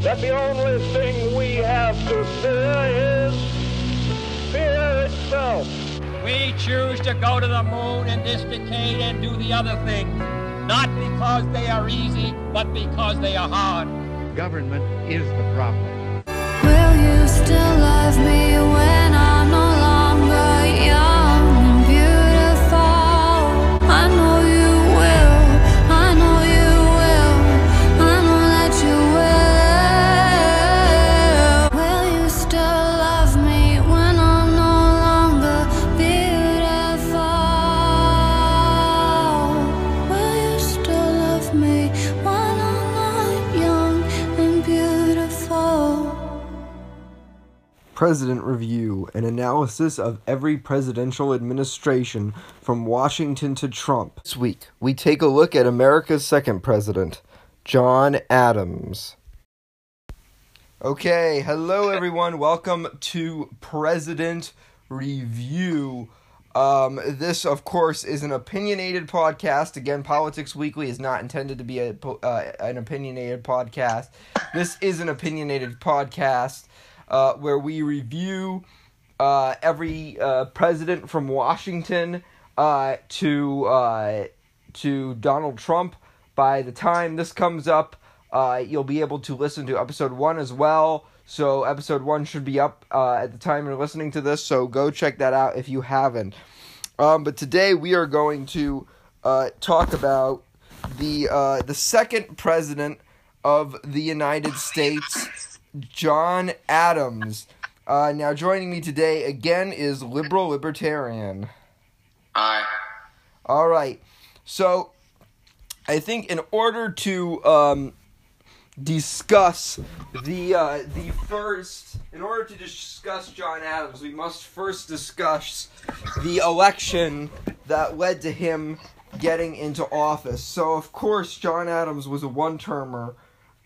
that the only thing we have to fear is fear itself. We choose to go to the moon in this decade and do the other things, not because they are easy, but because they are hard. Government is the problem. Will you still love me when President Review, an analysis of every presidential administration from Washington to Trump. This week, we take a look at America's second president, John Adams. Okay, hello everyone. Welcome to President Review. Um, this, of course, is an opinionated podcast. Again, Politics Weekly is not intended to be a, uh, an opinionated podcast. This is an opinionated podcast uh, where we review uh, every uh, president from Washington uh, to uh, to Donald Trump. By the time this comes up, uh, you'll be able to listen to episode one as well. So episode one should be up uh, at the time you're listening to this. So go check that out if you haven't. Um, but today we are going to uh, talk about the uh, the second president of the United States, John Adams. Uh, now joining me today again is liberal libertarian. Aye. All right. So I think in order to um, discuss the uh, the first, in order to discuss John Adams, we must first discuss the election that led to him getting into office. So of course, John Adams was a one-termer.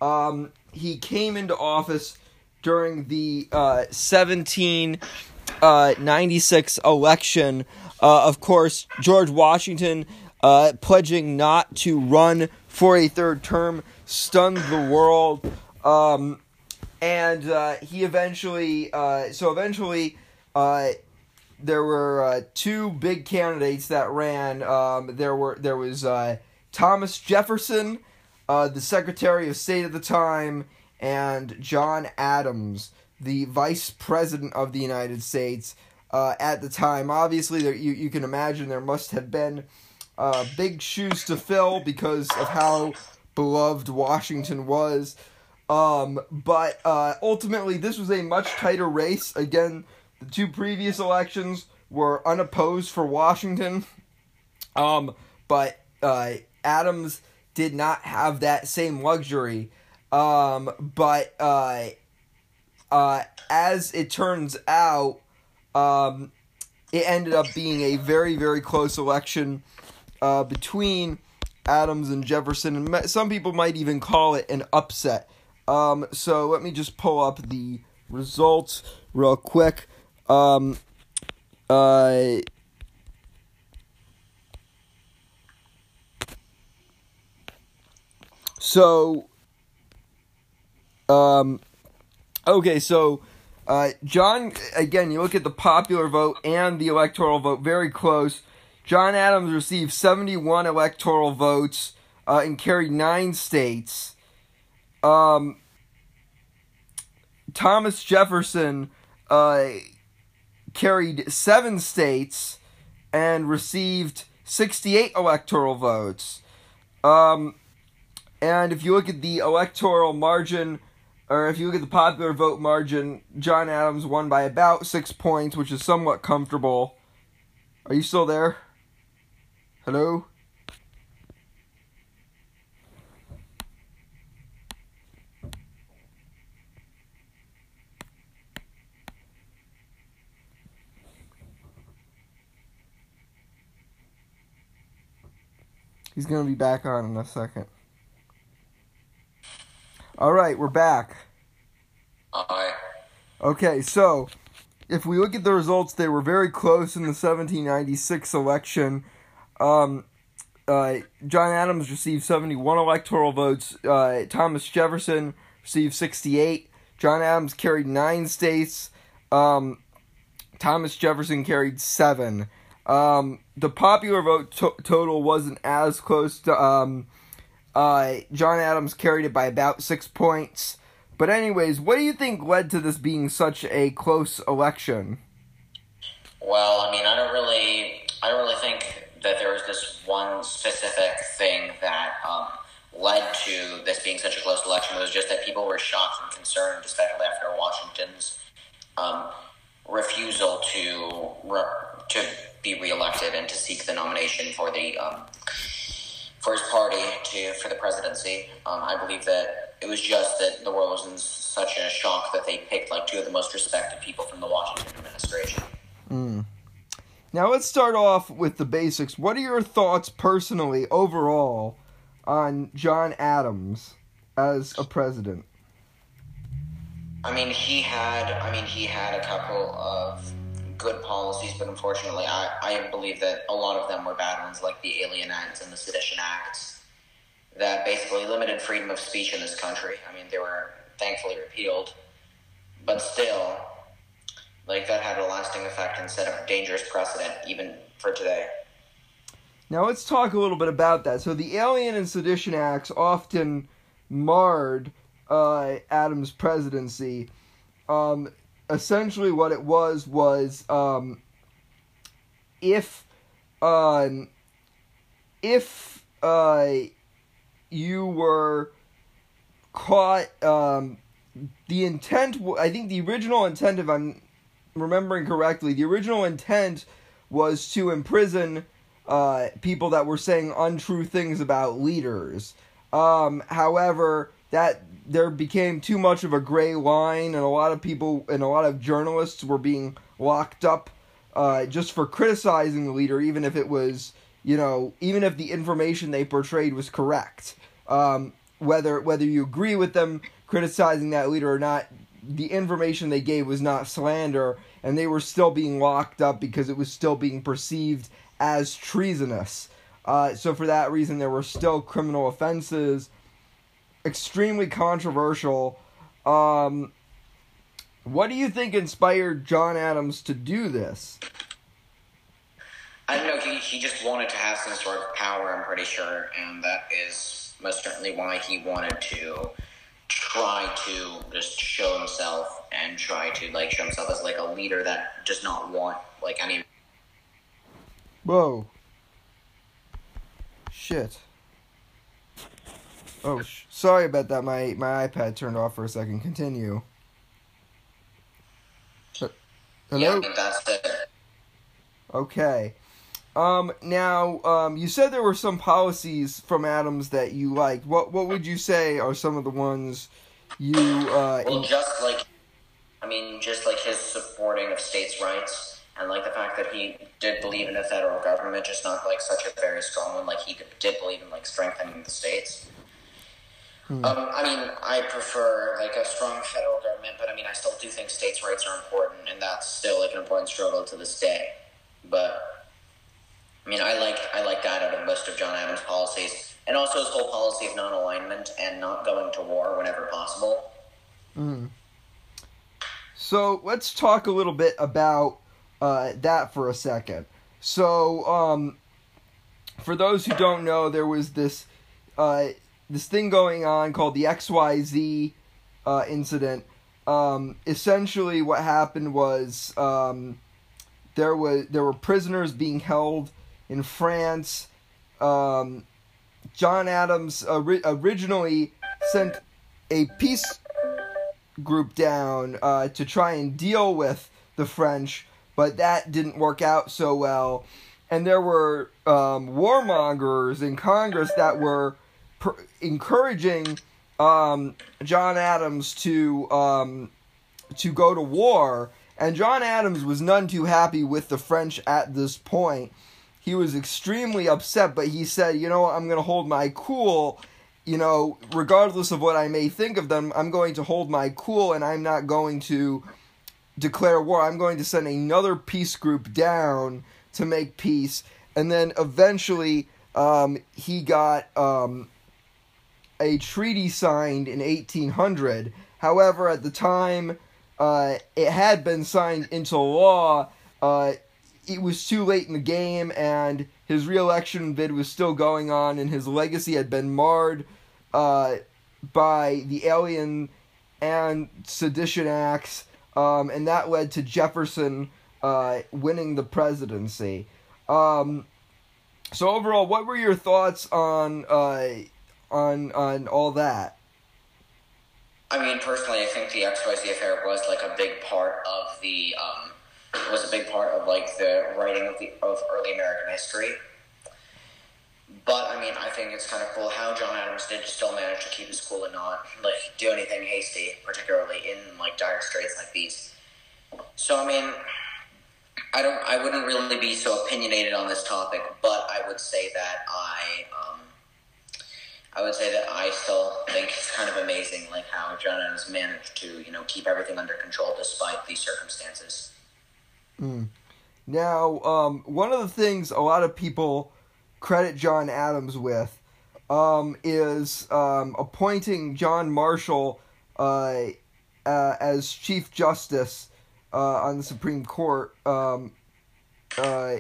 Um, he came into office during the uh, 1796 election. Uh, of course, George Washington uh, pledging not to run for a third term stunned the world. Um, and uh, he eventually, uh, so eventually, uh, there were uh, two big candidates that ran. Um, there were there was uh, Thomas Jefferson, uh, the Secretary of State at the time, and John Adams, the Vice President of the United States uh, at the time. Obviously, there, you you can imagine there must have been uh, big shoes to fill because of how beloved Washington was. Um, but uh, ultimately, this was a much tighter race. Again, the two previous elections were unopposed for Washington. Um, but uh, Adams did not have that same luxury. Um, but uh, uh, as it turns out, um, it ended up being a very, very close election uh, between Adams and Jefferson, and some people might even call it an upset. Um, so let me just pull up the results real quick. Um, uh, so, um, okay, so uh, John, again, you look at the popular vote and the electoral vote, very close. John Adams received 71 electoral votes uh, and carried nine states. Um, Thomas Jefferson uh, carried seven states and received 68 electoral votes. Um, and if you look at the electoral margin, or if you look at the popular vote margin, John Adams won by about six points, which is somewhat comfortable. Are you still there? Hello? He's gonna be back on in a second. Alright, we're back. Aye. Okay, so if we look at the results, they were very close in the 1796 election. Um, uh, John Adams received 71 electoral votes. Uh, Thomas Jefferson received 68. John Adams carried nine states. Um, Thomas Jefferson carried seven. Um, the popular vote to- total wasn't as close to. Uh, John Adams carried it by about six points. But anyways, what do you think led to this being such a close election? Well, I mean, I don't really, I don't really think that there was this one specific thing that um, led to this being such a close election. It was just that people were shocked and concerned, especially after Washington's um, refusal to re- to be reelected and to seek the nomination for the um, for his party to for the presidency. Um, I believe that it was just that the world was in such a shock that they picked like two of the most respected people from the Washington administration. Now let's start off with the basics. What are your thoughts personally, overall, on John Adams as a president? I mean, he had. I mean, he had a couple of good policies, but unfortunately, I, I believe that a lot of them were bad ones, like the Alien Acts and the Sedition Acts, that basically limited freedom of speech in this country. I mean, they were thankfully repealed, but still, like that had a lasting effect and set a dangerous precedent even for today. Now let's talk a little bit about that. So the Alien and Sedition Acts often marred uh, Adams' presidency. Um, essentially, what it was was um, if um, if uh, you were caught, um, the intent. i think the original intent, if I'm remembering correctly, the original intent was to imprison uh, people that were saying untrue things about leaders. Um, however, that there became too much of a gray line, and a lot of people and a lot of journalists were being locked up uh, just for criticizing the leader, even if it was, you know, even if the information they portrayed was correct. Um, whether whether you agree with them criticizing that leader or not, the information they gave was not slander, and they were still being locked up because it was still being perceived as treasonous. Uh, so for that reason, there were still criminal offenses, extremely controversial. Um, what do you think inspired John Adams to do this? I don't know. He, he just wanted to have some sort of power. I'm pretty sure, and that is most certainly why he wanted to try to just show himself and try to like show himself as like a leader that does not want like any. Whoa. Shit. Oh, sh- sorry about that. My my iPad turned off for a second. Continue. Hello. Yeah, that's it. Okay. Um. Now, um, you said there were some policies from Adams that you liked. What What would you say are some of the ones you uh? Well, in- just like, I mean, just like his supporting of states' rights, and like the fact that he did believe in a federal government, just not like such a very strong one. Like he did, did believe in like strengthening the states. Um, I mean, I prefer like a strong federal government, but I mean, I still do think states' rights are important, and that's still like an important struggle to this day. But I mean, I like I like that out of most of John Adams' policies, and also his whole policy of non-alignment and not going to war whenever possible. So let's talk a little bit about uh, that for a second. So, um, for those who don't know, there was this uh, this thing going on called the XYZ uh, incident. Um, essentially, what happened was um, there was there were prisoners being held in France. Um, John Adams ori- originally sent a peace group down uh, to try and deal with the French, but that didn't work out so well. And there were um, warmongers in Congress that were pr- encouraging um, John Adams to um, to go to war. And John Adams was none too happy with the French at this point. He was extremely upset, but he said, "You know, I'm going to hold my cool." you know, regardless of what I may think of them, I'm going to hold my cool and I'm not going to declare war. I'm going to send another peace group down to make peace. And then eventually, um, he got um, a treaty signed in 1800. However, at the time uh, it had been signed into law, uh, it was too late in the game, and his reelection bid was still going on, and his legacy had been marred uh, by the Alien and Sedition Acts, um, and that led to Jefferson uh, winning the presidency. Um, so overall, what were your thoughts on uh, on on all that? I mean, personally, I think the XYZ affair was like a big part of the um, was a big part of like the writing of the of early American history. But I mean, I think it's kind of cool how John Adams did still manage to keep his cool and not like do anything hasty, particularly in like dire straits like these. So I mean, I don't, I wouldn't really be so opinionated on this topic, but I would say that I, um, I would say that I still think it's kind of amazing, like how John Adams managed to, you know, keep everything under control despite these circumstances. Now, um, one of the things a lot of people credit John Adams with um, is um, appointing John Marshall uh, uh, as Chief Justice uh, on the Supreme Court. Um, uh,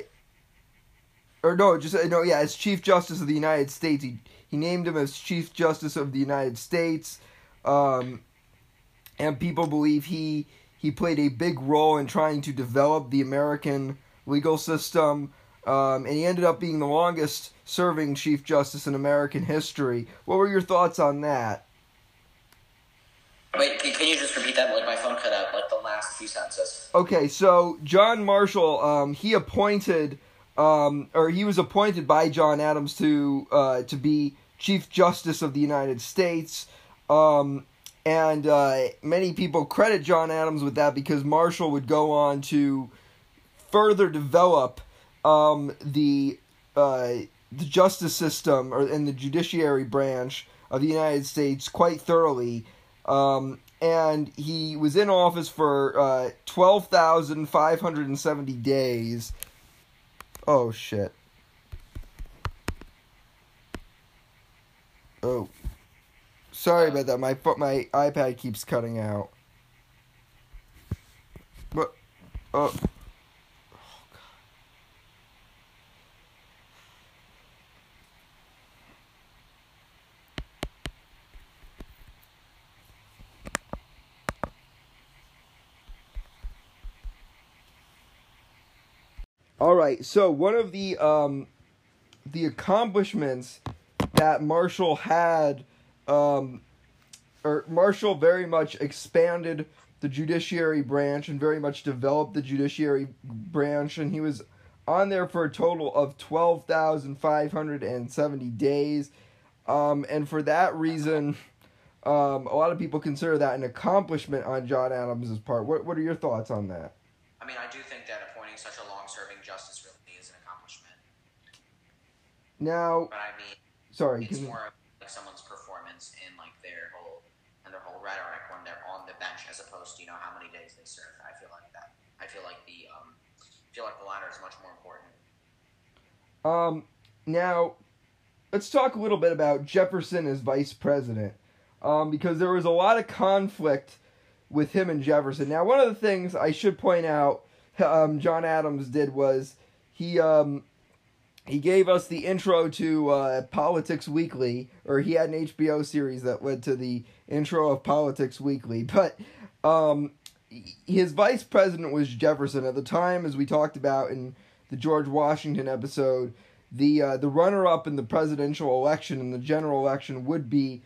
or no, just no, yeah, as Chief Justice of the United States. He he named him as Chief Justice of the United States, um, and people believe he he played a big role in trying to develop the American legal system. Um, and he ended up being the longest serving Chief Justice in American history. What were your thoughts on that? Wait, can, you just repeat that? Like my phone cut out, like the last few sentences. Okay, so John Marshall, um, he appointed, um, or he was appointed by John Adams to uh, to be Chief Justice of the United States, um, and uh, many people credit John Adams with that because Marshall would go on to further develop um, the uh, the justice system or and the judiciary branch of the United States quite thoroughly. Um, and he was in office for uh, 12,570 days. Oh, shit. Oh. Sorry about that. My my iPad keeps cutting out. But, oh. All right. So one of the um, the accomplishments that Marshall had, um, or Marshall very much expanded the judiciary branch and very much developed the judiciary branch, and he was on there for a total of twelve thousand five hundred and seventy days, um, and for that reason. Um, a lot of people consider that an accomplishment on John Adams' part. What What are your thoughts on that? I mean, I do think that appointing such a long-serving justice really is an accomplishment. Now, But I mean, sorry. it's more of like someone's performance in like their whole and their whole rhetoric when they're on the bench, as opposed to you know how many days they serve. I feel like that. I feel like the um, I feel like the latter is much more important. Um, now, let's talk a little bit about Jefferson as vice president, um, because there was a lot of conflict with him and Jefferson. Now, one of the things I should point out, um, John Adams did was he um, he gave us the intro to uh, Politics Weekly, or he had an HBO series that led to the intro of Politics Weekly, but um, his vice president was Jefferson at the time, as we talked about in the George Washington episode. The uh, the runner up in the presidential election and the general election would be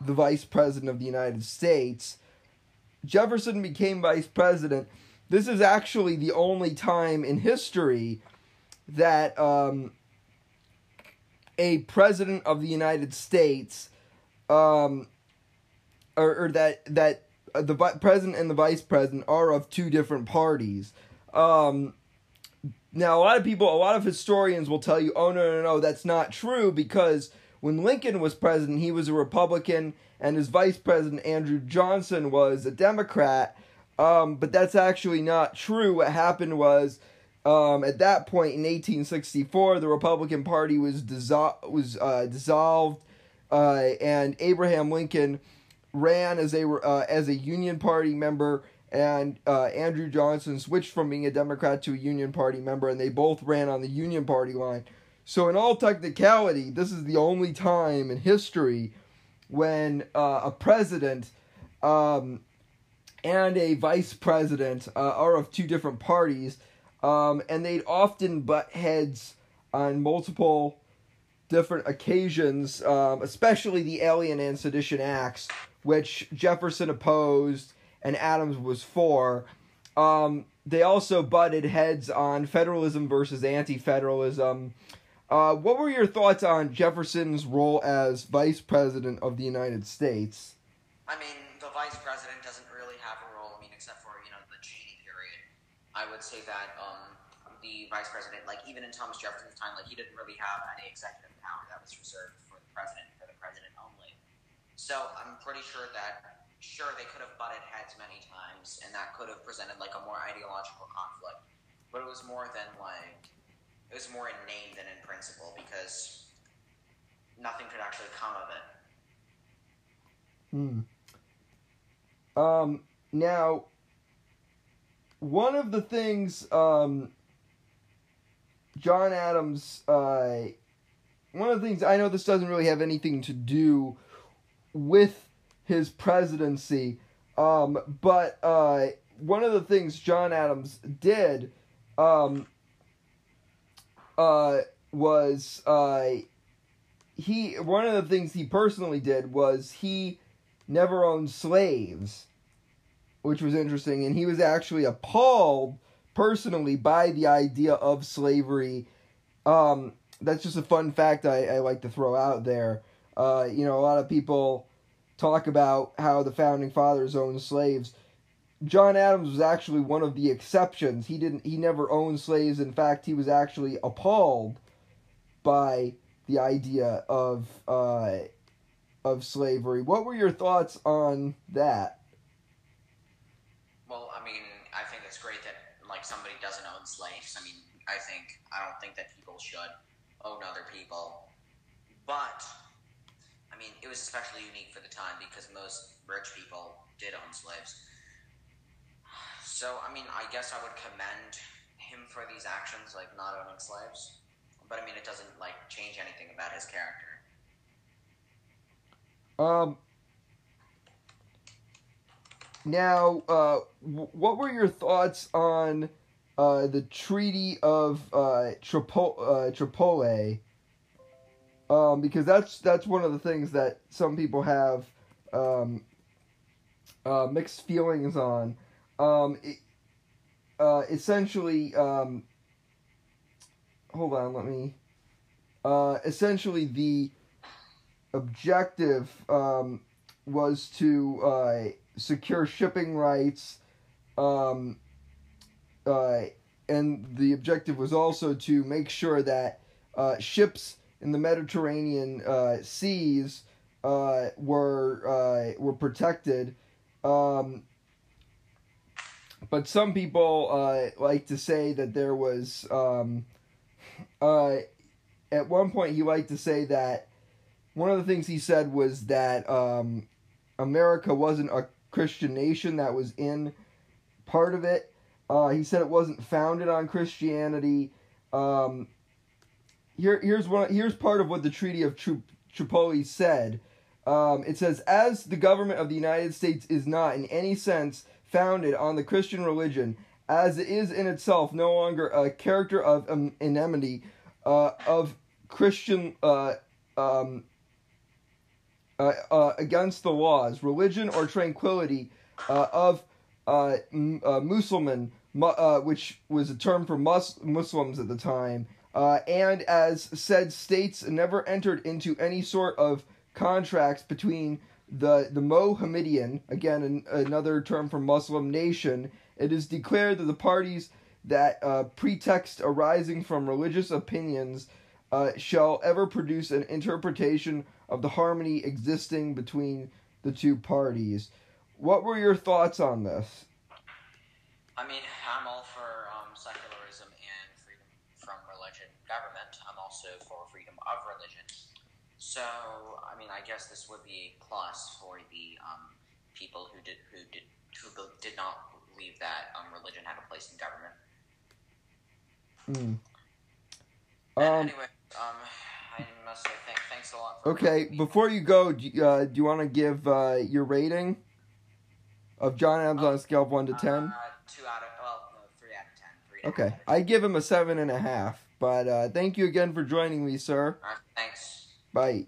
the vice president of the United States. Jefferson became vice president. This is actually the only time in history that um, a president of the United States, um, or, or that that uh, the president and the vice president are of two different parties. Um, now, a lot of people, a lot of historians will tell you, oh, no, no, no, that's not true because when Lincoln was president, he was a Republican and his vice president, Andrew Johnson, was a Democrat. Um, but that's actually not true. What happened was, um, at that point in 1864, the Republican Party was dissol- was uh, dissolved. uh, and Abraham Lincoln ran as a uh, as a Union Party member, and uh, Andrew Johnson switched from being a Democrat to a Union Party member, and they both ran on the Union Party line. So, in all technicality, this is the only time in history when uh, a president um, and a vice president uh, are of two different parties, um, and they'd often butt heads on multiple different occasions, um, especially the Alien and Sedition Acts, which Jefferson opposed and Adams was for. Um, they also butted heads on federalism versus anti federalism. Uh, what were your thoughts on Jefferson's role as vice president of the United States? I mean, the vice president doesn't really have a role. I mean, except for you know the Cheney period. I would say that um, the vice president, like even in Thomas Jefferson's time, like he didn't really have any executive power. That was reserved for the president, for the president only. So I'm pretty sure that sure they could have butted heads many times, and that could have presented like a more ideological conflict. But it was more than like it was more in name than in principle because nothing could actually come of it. Hmm. Um, now, one of the things um, John Adams, uh, one of the things I know this doesn't really have anything to do with his presidency, um, but uh, one of the things John Adams did um, uh, was uh, he one of the things he personally did was he never owned slaves, which was interesting, and he was actually appalled personally by the idea of slavery. Um, that's just a fun fact I, I like to throw out there. Uh, you know, a lot of people talk about how the founding fathers owned slaves. John Adams was actually one of the exceptions. He didn't he never owned slaves. In fact, he was actually appalled by the idea of uh, of slavery. What were your thoughts on that? Well, I mean, I think it's great that like somebody doesn't own slaves. I mean, I think I don't think that people should own other people, but I mean, it was especially unique for the time because most rich people did own slaves. So, I mean, I guess I would commend him for these actions, like not owning slaves. But I mean, it doesn't like change anything about his character. Um. Now, uh, what were your thoughts on uh, the Treaty of uh, uh, Tripoli? Um, because that's that's one of the things that some people have um, uh, mixed feelings on. Um, it, uh, essentially, um, hold on, let me. Essentially, the objective um, was to secure shipping rights, um, uh, and the objective was also to make sure that uh, ships in the Mediterranean uh, seas uh, were uh, were protected. Um, but some people uh, like to say that there was um, at one point he liked to say that one of the things he said was that um, America wasn't a Christian nation that was in part of it. Uh, he said it wasn't founded on Christianity. Um, here, here's one. Here's part of what the Treaty of Tripoli said. Um, it says, as the government of the United States is not in any sense founded on the Christian religion, as it is in itself no longer a character of um, enmity uh, of Christian uh, um, uh, uh, against the laws, religion, or tranquility uh, of uh, uh, Musliman, mu- which was a term for mus- Muslims at the time, uh, and as said states never entered into any sort of contracts between the the Mohammedan, again an, another term for Muslim nation, it is declared that the parties that uh, pretext arising from religious opinions uh, shall ever produce an interpretation of the harmony existing between the two parties. What were your thoughts on this? I mean, I'm all for um, secularism and freedom from religion government. I'm also for freedom of religion. So I mean, I guess this would be a plus for the um, people who did who did who did not believe that um, religion had a place in government. Mm. Um, anyway, um, I must say th- thanks a lot. For okay, before you go, do you, uh, do you want to give uh, your rating of John Adams on a scale of 1 to 10? Uh, two out of well, no, three out of ten. Three and a half Okay, 10. I give him a seven and a half. But uh, thank you again for joining me, sir. Right, thanks. Bye.